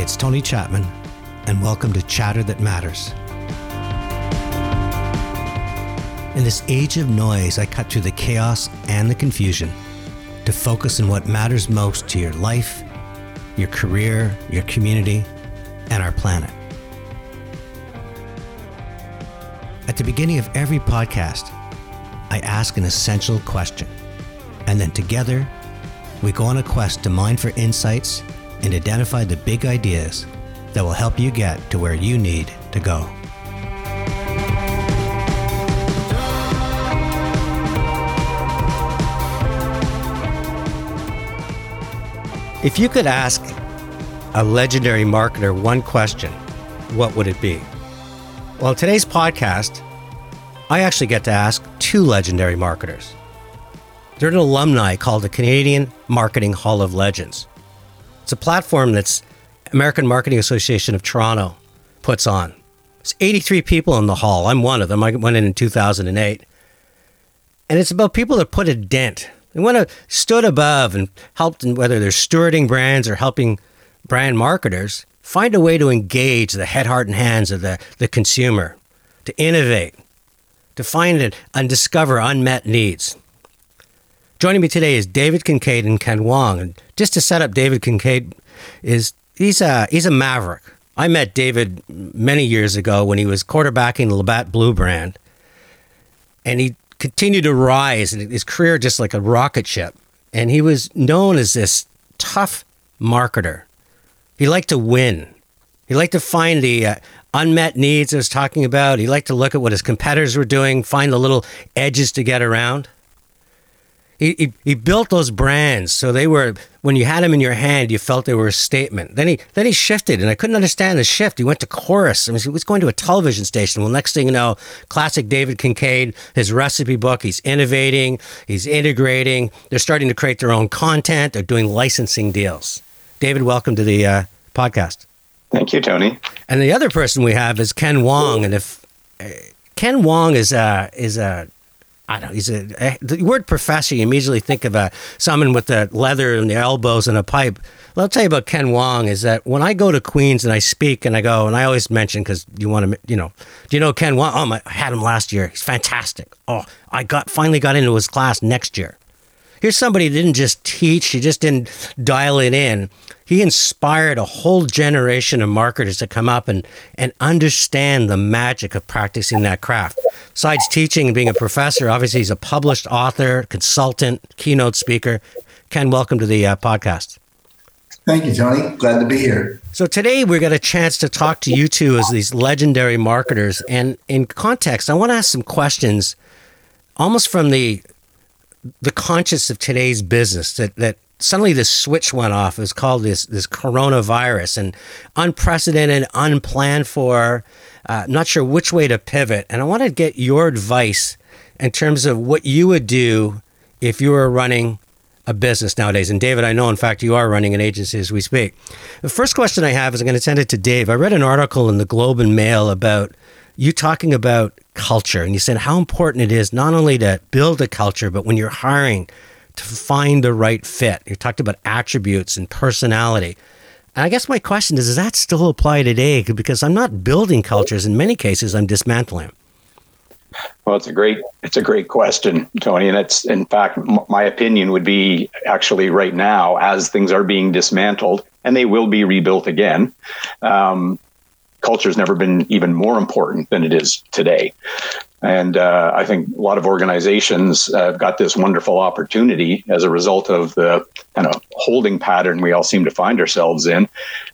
it's Tony Chapman, and welcome to Chatter That Matters. In this age of noise, I cut through the chaos and the confusion to focus on what matters most to your life, your career, your community, and our planet. At the beginning of every podcast, I ask an essential question, and then together, we go on a quest to mine for insights and identify the big ideas that will help you get to where you need to go. If you could ask a legendary marketer one question, what would it be? Well, today's podcast, I actually get to ask two legendary marketers. They're an alumni called the Canadian Marketing Hall of Legends. It's a platform that's American Marketing Association of Toronto puts on. It's 83 people in the hall. I'm one of them. I went in in 2008. And it's about people that put a dent. They want to stood above and helped, in whether they're stewarding brands or helping brand marketers, find a way to engage the head, heart, and hands of the, the consumer, to innovate, to find it and discover unmet needs. Joining me today is David Kincaid and Ken Wong. And just to set up David Kincaid is he's a he's a maverick. I met David many years ago when he was quarterbacking the Labatt Blue brand, and he continued to rise in his career just like a rocket ship. And he was known as this tough marketer. He liked to win. He liked to find the uh, unmet needs I was talking about. He liked to look at what his competitors were doing, find the little edges to get around he, he, he built those brands so they were when you had them in your hand you felt they were a statement. Then he then he shifted and i couldn't understand the shift. He went to Corus. I mean, he was going to a television station. Well next thing you know classic david kincaid his recipe book he's innovating he's integrating. They're starting to create their own content. They're doing licensing deals. David welcome to the uh, podcast. Thank you tony. And the other person we have is ken wong and if uh, ken wong is a is a I don't know. He's a, a, the word professor. You immediately think of a someone with the leather and the elbows and a pipe. Well, I'll tell you about Ken Wong. Is that when I go to Queens and I speak and I go and I always mention because you want to, you know, do you know Ken Wong? Oh, my, I had him last year. He's fantastic. Oh, I got finally got into his class next year. Here's somebody who didn't just teach, he just didn't dial it in. He inspired a whole generation of marketers to come up and, and understand the magic of practicing that craft. Besides teaching and being a professor, obviously he's a published author, consultant, keynote speaker. Ken, welcome to the uh, podcast. Thank you, Johnny. Glad to be here. So today we got a chance to talk to you two as these legendary marketers. And in context, I want to ask some questions almost from the the conscious of today's business that that suddenly this switch went off. It was called this this coronavirus and unprecedented, unplanned for. Uh, not sure which way to pivot, and I want to get your advice in terms of what you would do if you were running a business nowadays. And David, I know in fact you are running an agency as we speak. The first question I have is I'm going to send it to Dave. I read an article in the Globe and Mail about you talking about culture and you said how important it is not only to build a culture, but when you're hiring to find the right fit. You talked about attributes and personality. And I guess my question is, does that still apply today? Because I'm not building cultures. In many cases, I'm dismantling them. Well, it's a great it's a great question, Tony, and it's in fact my opinion would be actually right now as things are being dismantled and they will be rebuilt again. Um, culture has never been even more important than it is today. And uh, I think a lot of organizations uh, have got this wonderful opportunity as a result of the kind of holding pattern we all seem to find ourselves in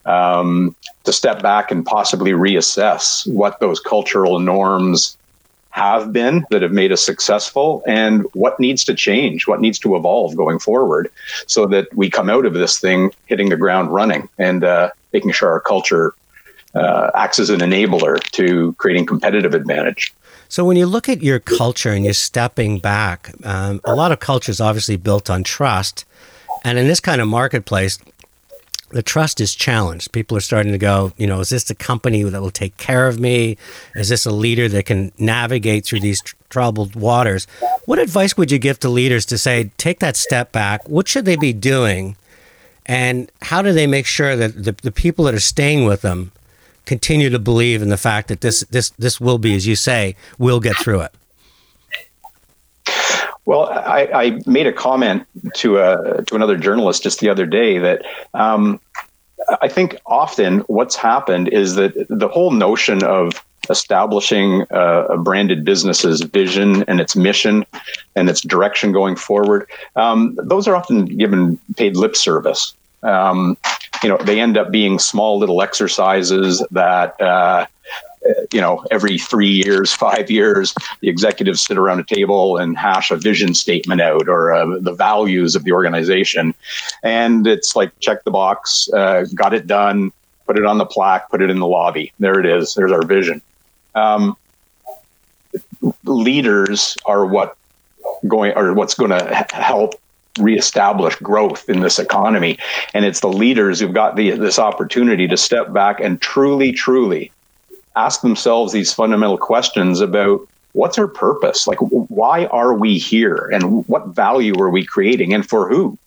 um, to step back and possibly reassess what those cultural norms have been that have made us successful and what needs to change, what needs to evolve going forward so that we come out of this thing hitting the ground running and uh, making sure our culture uh, acts as an enabler to creating competitive advantage. So when you look at your culture and you're stepping back, um, a lot of culture is obviously built on trust, and in this kind of marketplace, the trust is challenged. People are starting to go, you know, is this the company that will take care of me? Is this a leader that can navigate through these tr- troubled waters? What advice would you give to leaders to say, take that step back? What should they be doing? And how do they make sure that the, the people that are staying with them continue to believe in the fact that this this this will be, as you say, we'll get through it? Well, I, I made a comment to a to another journalist just the other day that um, I think often what's happened is that the whole notion of establishing uh, a branded business's vision and its mission and its direction going forward, um, those are often given paid lip service. Um, you know, they end up being small little exercises that uh, you know, every three years, five years, the executives sit around a table and hash a vision statement out or uh, the values of the organization. And it's like, check the box, uh, got it done, put it on the plaque, put it in the lobby. There it is. There's our vision. Um, leaders are what going or what's going to help reestablish growth in this economy and it's the leaders who've got the this opportunity to step back and truly truly ask themselves these fundamental questions about what's our purpose? Like, why are we here? And what value are we creating and for who?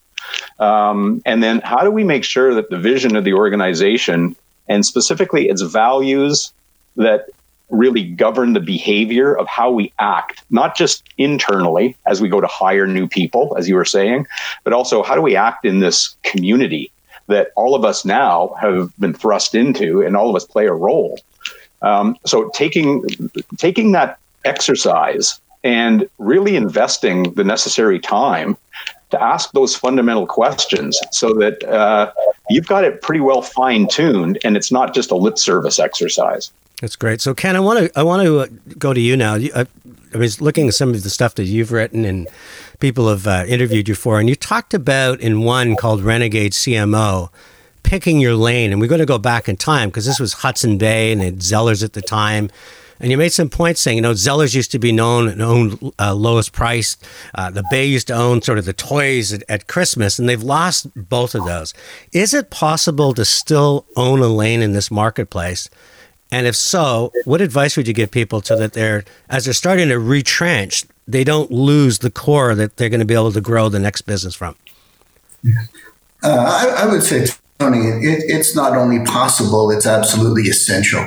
Um, and then how do we make sure that the vision of the organization and specifically its values that really govern the behavior of how we act, not just internally as we go to hire new people, as you were saying, but also how do we act in this community that all of us now have been thrust into and all of us play a role. Um, so taking taking that exercise and really investing the necessary time to ask those fundamental questions so that uh, you've got it pretty well fine tuned and it's not just a lip service exercise. That's great. So Ken, I want to I want to uh, go to you now. I, I was looking at some of the stuff that you've written and people have uh, interviewed you for, and you talked about in one called Renegade CMO picking your lane. And we're going to go back in time because this was Hudson Bay and Zellers at the time. And you made some points saying, you know, Zellers used to be known and owned uh, lowest price. Uh, the Bay used to own sort of the toys at, at, Christmas, and they've lost both of those. Is it possible to still own a lane in this marketplace? And if so, what advice would you give people so that they're, as they're starting to retrench, they don't lose the core that they're going to be able to grow the next business from? Uh, I, I, would say Tony, it, it's not only possible, it's absolutely essential.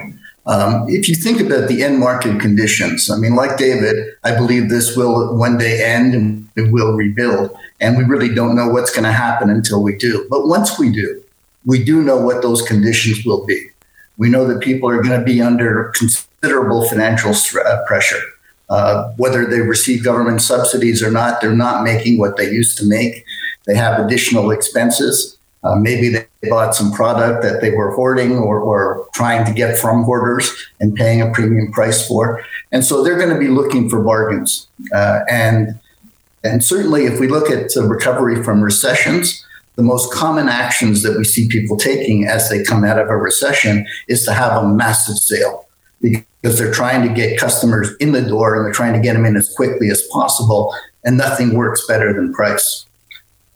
Um, if you think about the end market conditions, I mean, like David, I believe this will one day end and it will rebuild. And we really don't know what's going to happen until we do. But once we do, we do know what those conditions will be. We know that people are going to be under considerable financial uh, pressure. Uh, whether they receive government subsidies or not, they're not making what they used to make. They have additional expenses. Uh, maybe they bought some product that they were hoarding or, or trying to get from hoarders and paying a premium price for. And so they're going to be looking for bargains. Uh, and, and certainly, if we look at the recovery from recessions, the most common actions that we see people taking as they come out of a recession is to have a massive sale because they're trying to get customers in the door and they're trying to get them in as quickly as possible. And nothing works better than price.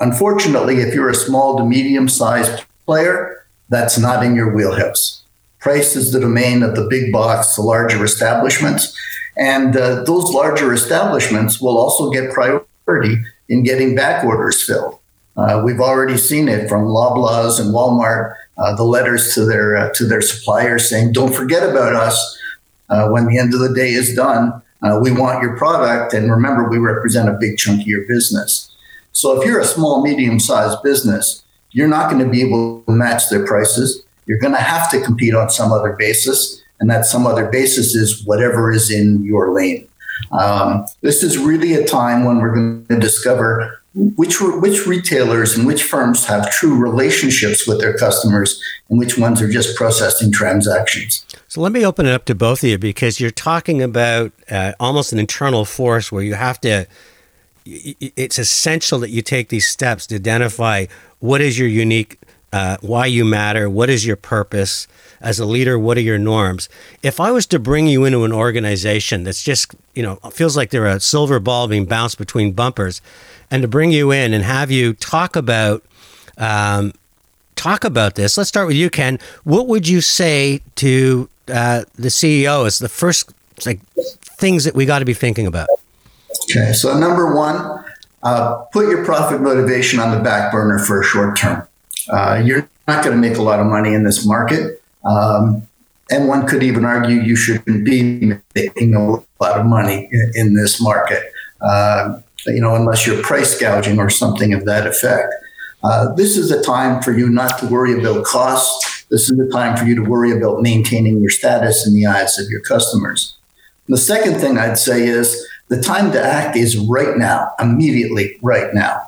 Unfortunately, if you're a small to medium sized player, that's not in your wheelhouse. Price is the domain of the big box, the larger establishments. And uh, those larger establishments will also get priority in getting back orders filled. Uh, we've already seen it from Loblaws and Walmart, uh, the letters to their uh, to their suppliers saying, "Don't forget about us uh, when the end of the day is done. Uh, we want your product, and remember, we represent a big chunk of your business." So if you're a small, medium sized business, you're not going to be able to match their prices. You're going to have to compete on some other basis. And that some other basis is whatever is in your lane. Um, this is really a time when we're going to discover which which retailers and which firms have true relationships with their customers and which ones are just processing transactions. So let me open it up to both of you because you're talking about uh, almost an internal force where you have to it's essential that you take these steps to identify what is your unique, uh, why you matter, what is your purpose as a leader, what are your norms. If I was to bring you into an organization that's just, you know, feels like they're a silver ball being bounced between bumpers, and to bring you in and have you talk about, um, talk about this. Let's start with you, Ken. What would you say to uh, the CEO as the first like things that we got to be thinking about? Okay, so number one, uh, put your profit motivation on the back burner for a short term. Uh, you're not going to make a lot of money in this market. Um, and one could even argue you shouldn't be making a lot of money in, this market, uh, you know, unless you're price gouging or something of that effect. Uh, this is a time for you not to worry about costs. This is the time for you to worry about maintaining your status in the eyes of your customers. The second thing I'd say is the time to act is right now, immediately, right now.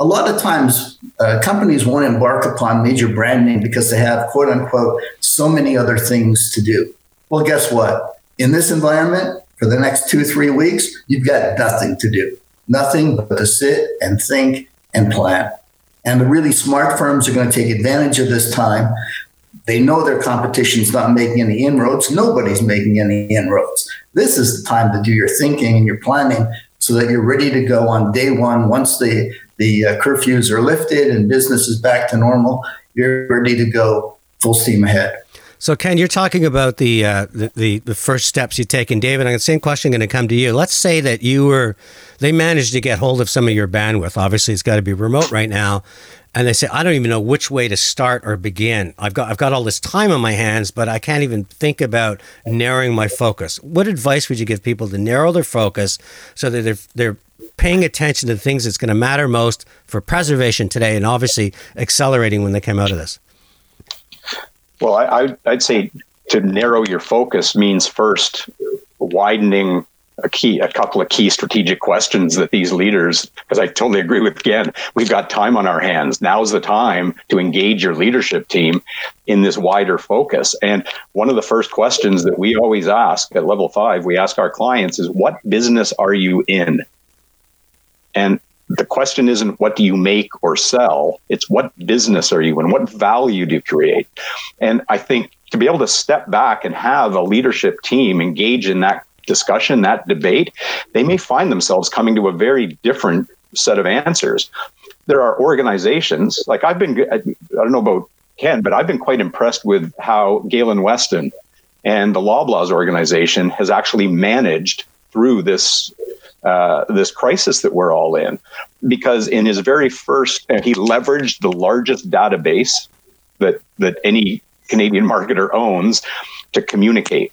A lot of times, uh, companies won't embark upon major branding because they have, quote unquote, so many other things to do. Well, guess what? In this environment, for the next two, three weeks, you've got nothing to do, nothing but to sit and think and plan. And the really smart firms are going to take advantage of this time. They know their competition's not making any inroads. Nobody's making any inroads. This is the time to do your thinking and your planning so that you're ready to go on day one once the the uh, curfews are lifted and business is back to normal. You're ready to go full steam ahead. So, Ken, you're talking about the, uh, the, the first steps you take, and David, the same question going to come to you. Let's say that you were they managed to get hold of some of your bandwidth. Obviously, it's got to be remote right now, and they say I don't even know which way to start or begin. I've got I've got all this time on my hands, but I can't even think about narrowing my focus. What advice would you give people to narrow their focus so that they're they're paying attention to the things that's going to matter most for preservation today, and obviously accelerating when they come out of this? Well, I, I'd say to narrow your focus means first widening a key, a couple of key strategic questions that these leaders, because I totally agree with Ken, we've got time on our hands. Now's the time to engage your leadership team in this wider focus. And one of the first questions that we always ask at level five, we ask our clients is, what business are you in? And the question isn't what do you make or sell it's what business are you in? What value do you create? And i think to be able to step back and have a leadership team engage in that discussion that debate they may find themselves coming to a very different set of answers. There are organizations like i've been i don't know about ken but i've been quite impressed with how galen weston and the loblaws organization has actually managed through this uh, this crisis that we're all in. Because in his very first, uh, he leveraged the largest database that that any Canadian marketer owns to communicate,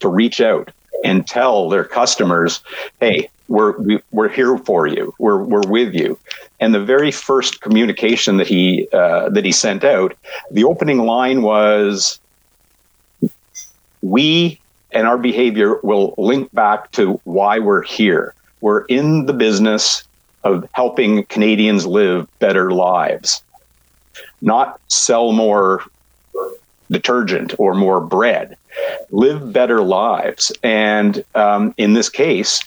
to reach out and tell their customers, "Hey, we're we, are we are here for you. We're we're with you." And the very first communication that he uh, that he sent out, the opening line was, "We and our behavior will link back to why we're here. We're in the business of helping Canadians live better lives, not sell more detergent or more bread. Live better lives. And um, in this case,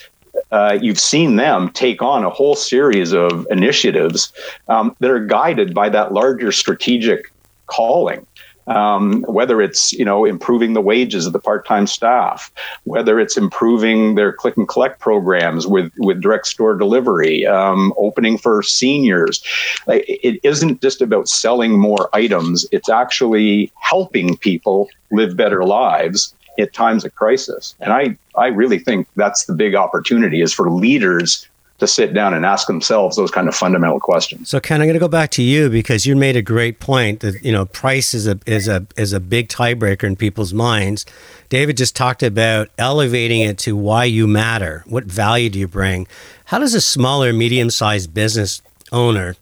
uh, you've seen them take on a whole series of initiatives um, that are guided by that larger strategic calling um, whether it's you know improving the wages of the part-time staff, whether it's improving their click and collect programs with with direct store delivery, um, opening for seniors. It isn't just about selling more items; it's actually helping people live better lives at times of crisis. And I I really think that's the big opportunity is for leaders to sit down and ask themselves those kind of fundamental questions. So, Ken, I'm going to go back to you because you made a great point that you know price is a is a is a big tiebreaker in people's minds. David just talked about elevating it to why you matter. What value do you bring? How does a smaller, medium-sized business owner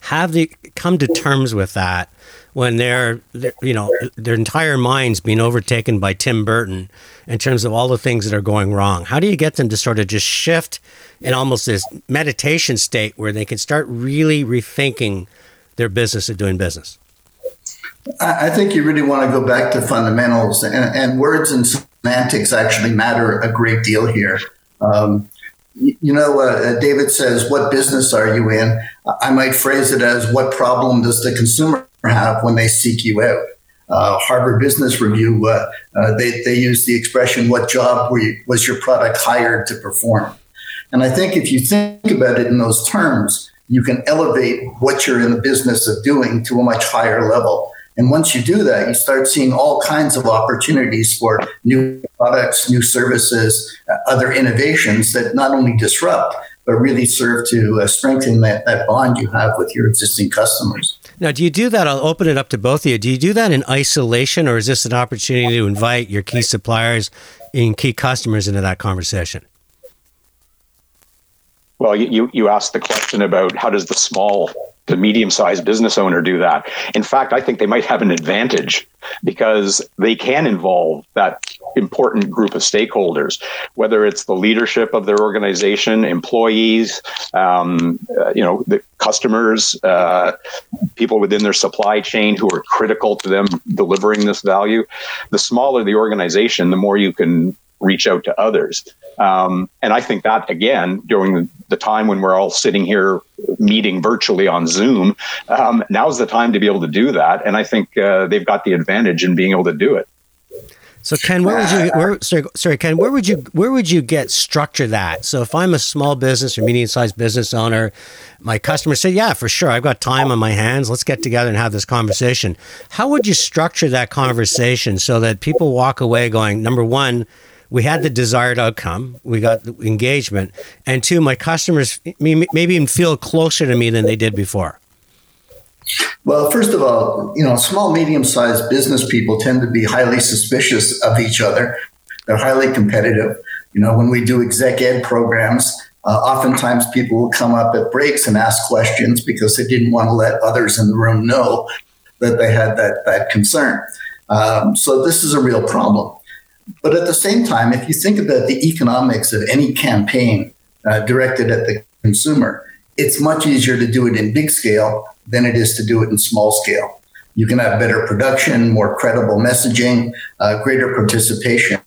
have to come to terms with that when they're, you know their entire minds being overtaken by Tim Burton in terms of all the things that are going wrong? How do you get them to sort of just shift in almost this meditation state where they can start really rethinking their business of doing business? I think you really want to go back to fundamentals, and, and words and semantics actually matter a great deal here. Um, you know, uh, David says, What business are you in? I might phrase it as, What problem does the consumer have when they seek you out? Uh, Harvard Business Review, uh, uh they, they use the expression, What job you, was your product hired to perform? And I think if you think about it in those terms, you can elevate what you're in the business of doing to a much higher level. And once you do that, you start seeing all kinds of opportunities for new products, new services, uh, other innovations that not only disrupt, but really serve to uh, strengthen that, that bond you have with your existing customers. Now, do you do that? I'll open it up to both of you. Do you do that in isolation, or is this an opportunity to invite your key suppliers and key customers into that conversation? Well, you, you asked the question about how does the small the medium-sized business owner do that. In fact, I think they might have an advantage because they can involve that important group of stakeholders, whether it's the leadership of their organization, employees, um, uh, you know, the customers, uh, people within their supply chain who are critical to them delivering this value. The smaller the organization, the more you can reach out to others. Um, and I think that, again, during the, the, time when we're all sitting here meeting virtually on Zoom, um, now's the time to be able to do that. And I think uh, they've got the advantage in being able to do it. So Ken, where would you where, sorry, sorry, Ken, where would you where would you get structure that? So if I'm a small business or medium sized business owner, my customers say, Yeah, for sure, I've got time on my hands. Let's get together and have this conversation. How would you structure that conversation so that people walk away going, number one, we had the desired outcome. We got engagement. And two, my customers maybe even feel closer to me than they did before. Well, first of all, you know, small, medium sized business people tend to be highly suspicious of each other. They're highly competitive. You know, when we do exec ed programs, uh, oftentimes people will come up at breaks and ask questions because they didn't want to let others in the room know that they had that, that concern. Um, so this is a real problem. But at the same time, if you think about the economics of any campaign uh, directed at the consumer, it's much easier to do it in big scale than it is to do it in small scale. You can have better production, more credible messaging, uh, greater participation.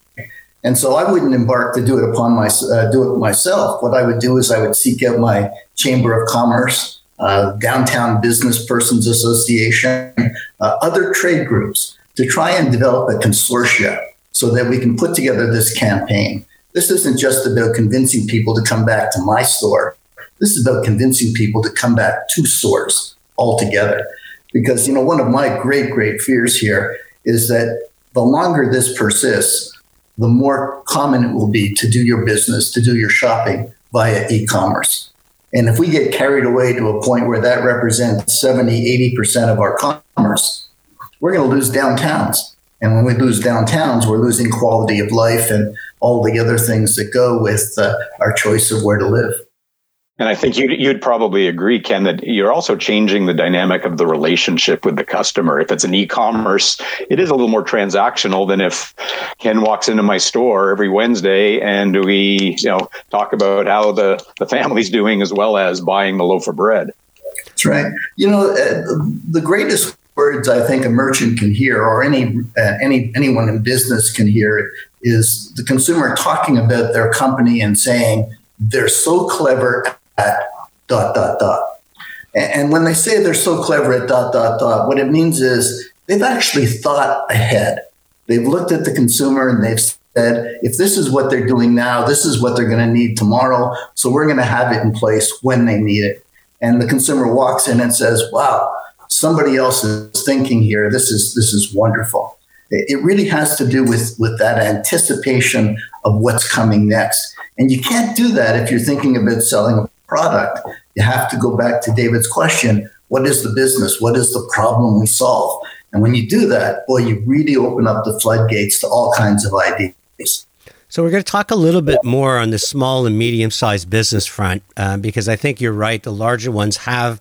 And so I wouldn't embark to do it upon my uh, do it myself. What I would do is I would seek out my chamber of commerce, uh, downtown business persons association, uh, other trade groups to try and develop a consortia so that we can put together this campaign. This isn't just about convincing people to come back to my store. This is about convincing people to come back to stores altogether. Because, you know, one of my great, great fears here is that the longer this persists, the more common it will be to do your business, to do your shopping via e commerce. And if we get carried away to a point where that represents 70, 80% of our commerce, we're going to lose downtowns. And when we lose downtowns, we're losing quality of life and all the other things that go with uh, our choice of where to live. And I think you'd, you'd probably agree, Ken, that you're also changing the dynamic of the relationship with the customer. If it's an e-commerce, it is a little more transactional than if Ken walks into my store every Wednesday and we, you know, talk about how the, the family's doing as well as buying the loaf of bread. That's right. You know, uh, the greatest words I think a merchant can hear, or any uh, any anyone in business can hear, is the consumer talking about their company and saying they're so clever at dot dot dot. And when they say they're so clever at dot dot dot, what it means is they've actually thought ahead. They've looked at the consumer and they've said, if this is what they're doing now, this is what they're going to need tomorrow. So we're going to have it in place when they need it. And the consumer walks in and says, wow, somebody else is thinking here. This is this is wonderful. It really has to do with with that anticipation of what's coming next. And you can't do that if you're thinking about selling a product. You have to go back to David's question, what is the business? What is the problem we solve? And when you do that, boy, you really open up the floodgates to all kinds of ideas. So we're going to talk a little bit more on the small and medium-sized business front uh, because I think you're right. The larger ones have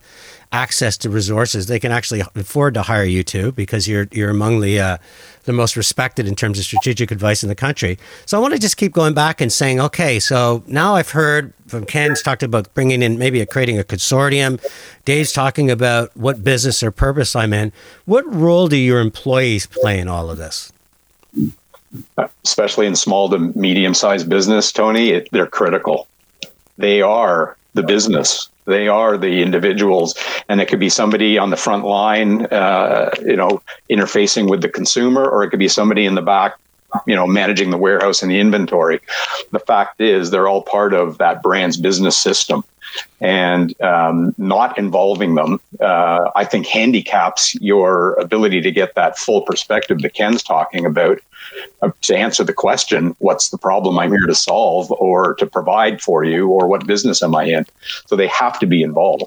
access to resources, they can actually afford to hire you too because you're you're among the uh, the most respected in terms of strategic advice in the country. So I want to just keep going back and saying, okay, so now I've heard from Ken's talked about bringing in maybe a, creating a consortium. Dave's talking about what business or purpose I'm in. What role do your employees play in all of this? Especially in small to medium sized business, Tony, it, they're critical. They are the business they are the individuals, and it could be somebody on the front line, uh, you know, interfacing with the consumer, or it could be somebody in the back, you know, managing the warehouse and the inventory. The fact is, they're all part of that brand's business system, and um, not involving them, uh, I think, handicaps your ability to get that full perspective that Ken's talking about uh, to answer the question, what's the problem I'm here to solve or to provide for you, or what business am I in? So they have to be involved.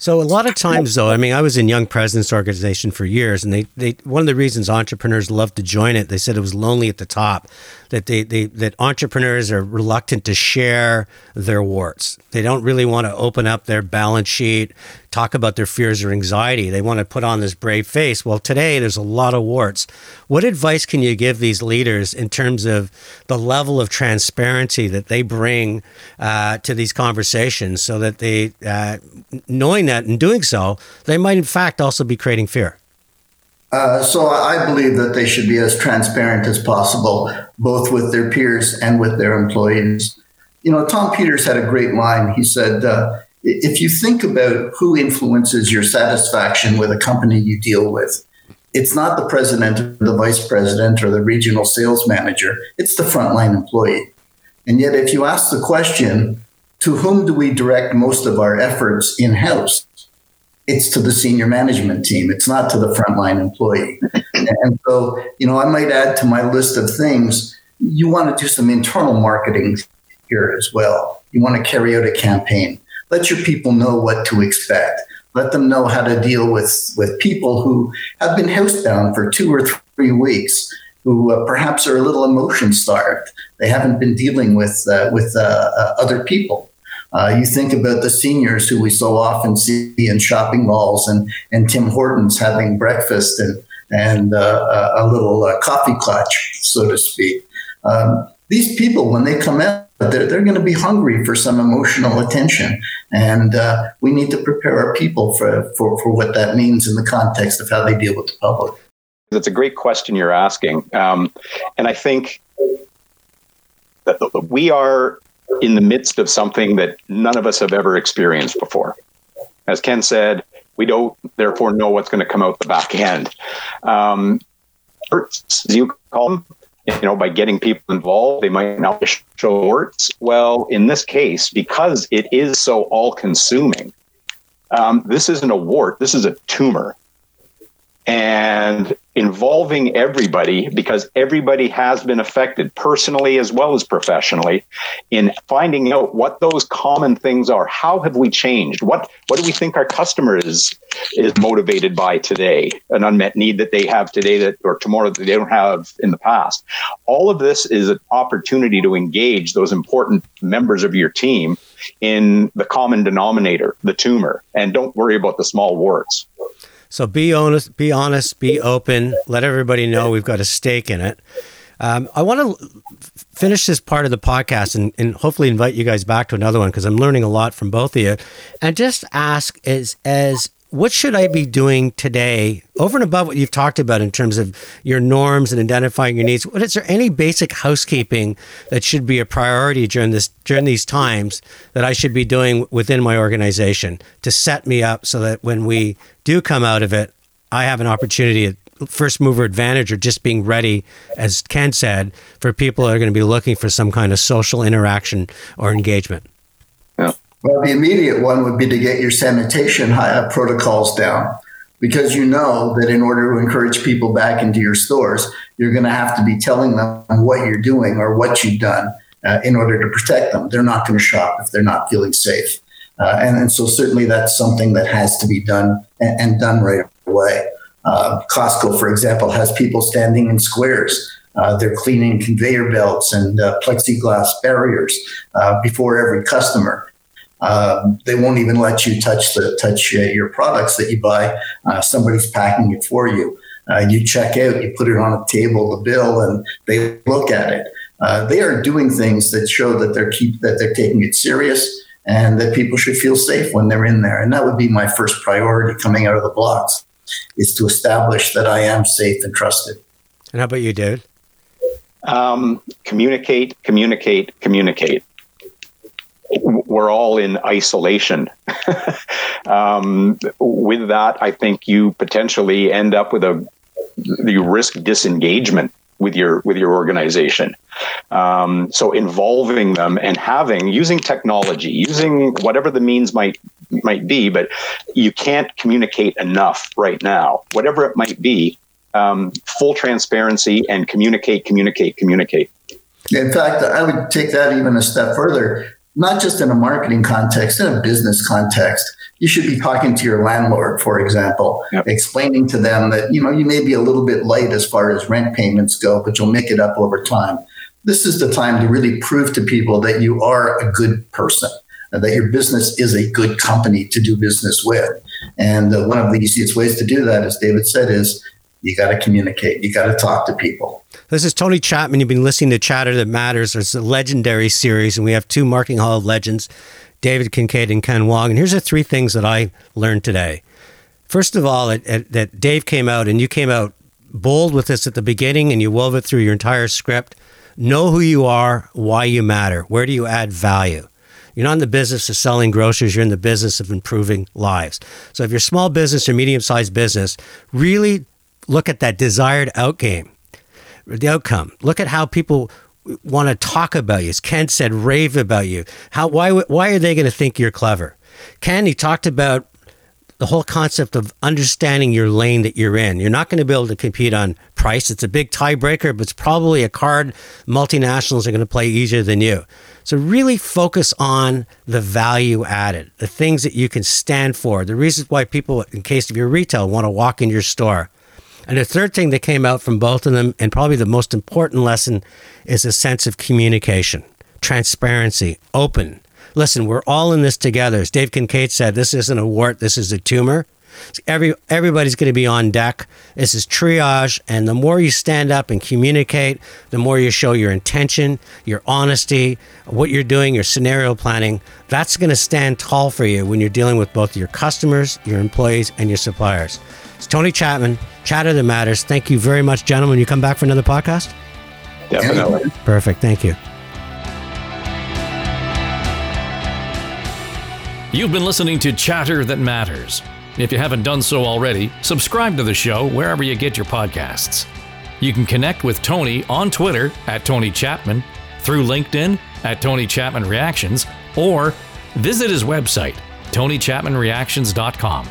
So a lot of times, though, I mean, I was in Young Presidents Organization for years, and they, they one of the reasons entrepreneurs love to join it, they said it was lonely at the top, that they, they that entrepreneurs are reluctant to share their warts. They don't really want to open up their balance sheet, talk about their fears or anxiety. They want to put on this brave face. Well, today there's a lot of warts. What advice can you give these leaders in terms of the level of transparency that they bring uh, to these conversations, so that they, uh, knowing that in doing so, they might in fact also be creating fear? Uh, so I believe that they should be as transparent as possible, both with their peers and with their employees. You know, Tom Peters had a great line. He said, uh, if you think about who influences your satisfaction with a company you deal with, it's not the president or the vice president or the regional sales manager, it's the frontline employee. And yet, if you ask the question, to whom do we direct most of our efforts in house? It's to the senior management team. It's not to the frontline employee. and so, you know, I might add to my list of things, you want to do some internal marketing here as well. You want to carry out a campaign let your people know what to expect. Let them know how to deal with, with people who have been housebound for two or three weeks, who uh, perhaps are a little emotion starved. They haven't been dealing with, uh, with uh, uh other people. Uh, you think about the seniors who we so often see in shopping malls and, and Tim Hortons having breakfast and, and uh, a little coffee clutch, so to speak. Um, these people, when they come out, they're, they're going to be hungry for some emotional attention. And uh, we need to prepare our people for, for, for what that means in the context of how they deal with the public. That's a great question you're asking. Um, and I think that we are in the midst of something that none of us have ever experienced before. As Ken said, we don't therefore know what's going to come out the back end. Um, as you call them, you know, by getting people involved, they might not show works. Well, in this case, because it is so all consuming, um, this isn't a wart, this is a tumor and involving everybody because everybody has been affected personally as well as professionally in finding out what those common things are. How have we changed? What what do we think our customer is is motivated by today? An unmet need that they have today that or tomorrow that they don't have in the past. All of this is an opportunity to engage those important members of your team in the common denominator the tumor. And don't worry about the small warts so be honest, be honest, be open. Let everybody know we've got a stake in it. Um, I want to finish this part of the podcast and, and hopefully invite you guys back to another one because I'm learning a lot from both of you. And just ask as as what should I be doing today over and above what you've talked about in terms of your norms and identifying your needs? What is there any basic housekeeping that should be a priority during this during these times that I should be doing within my organization to set me up so that when we do come out of it, I have an opportunity at first mover advantage or just being ready, as Ken said, for people that are going to be looking for some kind of social interaction or engagement? Well, the immediate one would be to get your sanitation uh, protocols down because you know that in order to encourage people back into your stores, you're going to have to be telling them what you're doing or what you've done uh, in order to protect them. They're not going to shop if they're not feeling safe. Uh, and, and, so, certainly, that's something that has to be done and, and done right away. Uh, Costco, for example, has people standing in squares. Uh, they're cleaning conveyor belts and uh, plexiglass barriers before every customer. Um, they won't even let you touch the touch uh, your products that you buy. Uh, somebody's packing it for you. Uh, you check out, you put it on a table, the bill, and they look at it. Uh, they are doing things that show that they're keep that they're taking it serious and that people should feel safe when they're in there. And that would be my first priority coming out of the blocks is to establish that I am safe and trusted. And how about you, David? Um, communicate, communicate, communicate we're all in isolation. um, with that, I think you potentially end up with a you risk disengagement with your with your organization. Um, so involving them and having using technology, using whatever the means might might be, but you can't communicate enough right now. Whatever it might be, um, full transparency and communicate, communicate, communicate. In fact, I would take that even a step further not just in a marketing context, in a business context. you should be talking to your landlord, for example, yep. explaining to them that, you know, you may be a little bit late as far as rent payments go, but you'll make it up over time. This is the time to really prove to people that you are a good person, that your business is a good company to do business with. And uh, one of the easiest ways to do that, as David said, is you got to communicate. You got to talk to people. This is Tony Chapman. You've been listening to Chatter That Matters. It's a legendary series, and we have two Marketing Hall of Legends, David Kincaid and Ken Wong. And here's the three things that I learned today. First of all, it, it, that Dave came out and you came out bold with this at the beginning, and you wove it through your entire script. Know who you are, why you matter, where do you add value. You're not in the business of selling groceries, you're in the business of improving lives. So if you're a small business or medium sized business, really look at that desired outcome, the outcome. Look at how people want to talk about you. As Ken said, rave about you. How why why are they going to think you're clever? Ken, he talked about the whole concept of understanding your lane that you're in. You're not going to be able to compete on price. It's a big tiebreaker, but it's probably a card multinationals are going to play easier than you. So really focus on the value added, the things that you can stand for, the reasons why people, in case of your retail, want to walk in your store. And the third thing that came out from both of them, and probably the most important lesson, is a sense of communication, transparency, open. Listen, we're all in this together. As Dave Kincaid said, this isn't a wart, this is a tumor. Every everybody's going to be on deck. This is triage, and the more you stand up and communicate, the more you show your intention, your honesty, what you're doing, your scenario planning. That's going to stand tall for you when you're dealing with both your customers, your employees, and your suppliers. It's Tony Chapman, Chatter That Matters. Thank you very much, gentlemen. You come back for another podcast? Definitely. Perfect. Thank you. You've been listening to Chatter That Matters. If you haven't done so already, subscribe to the show wherever you get your podcasts. You can connect with Tony on Twitter at Tony Chapman, through LinkedIn at Tony Chapman Reactions, or visit his website, TonyChapmanReactions.com.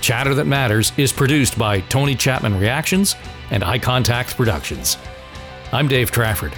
Chatter That Matters is produced by Tony Chapman Reactions and Eye Contact Productions. I'm Dave Trafford.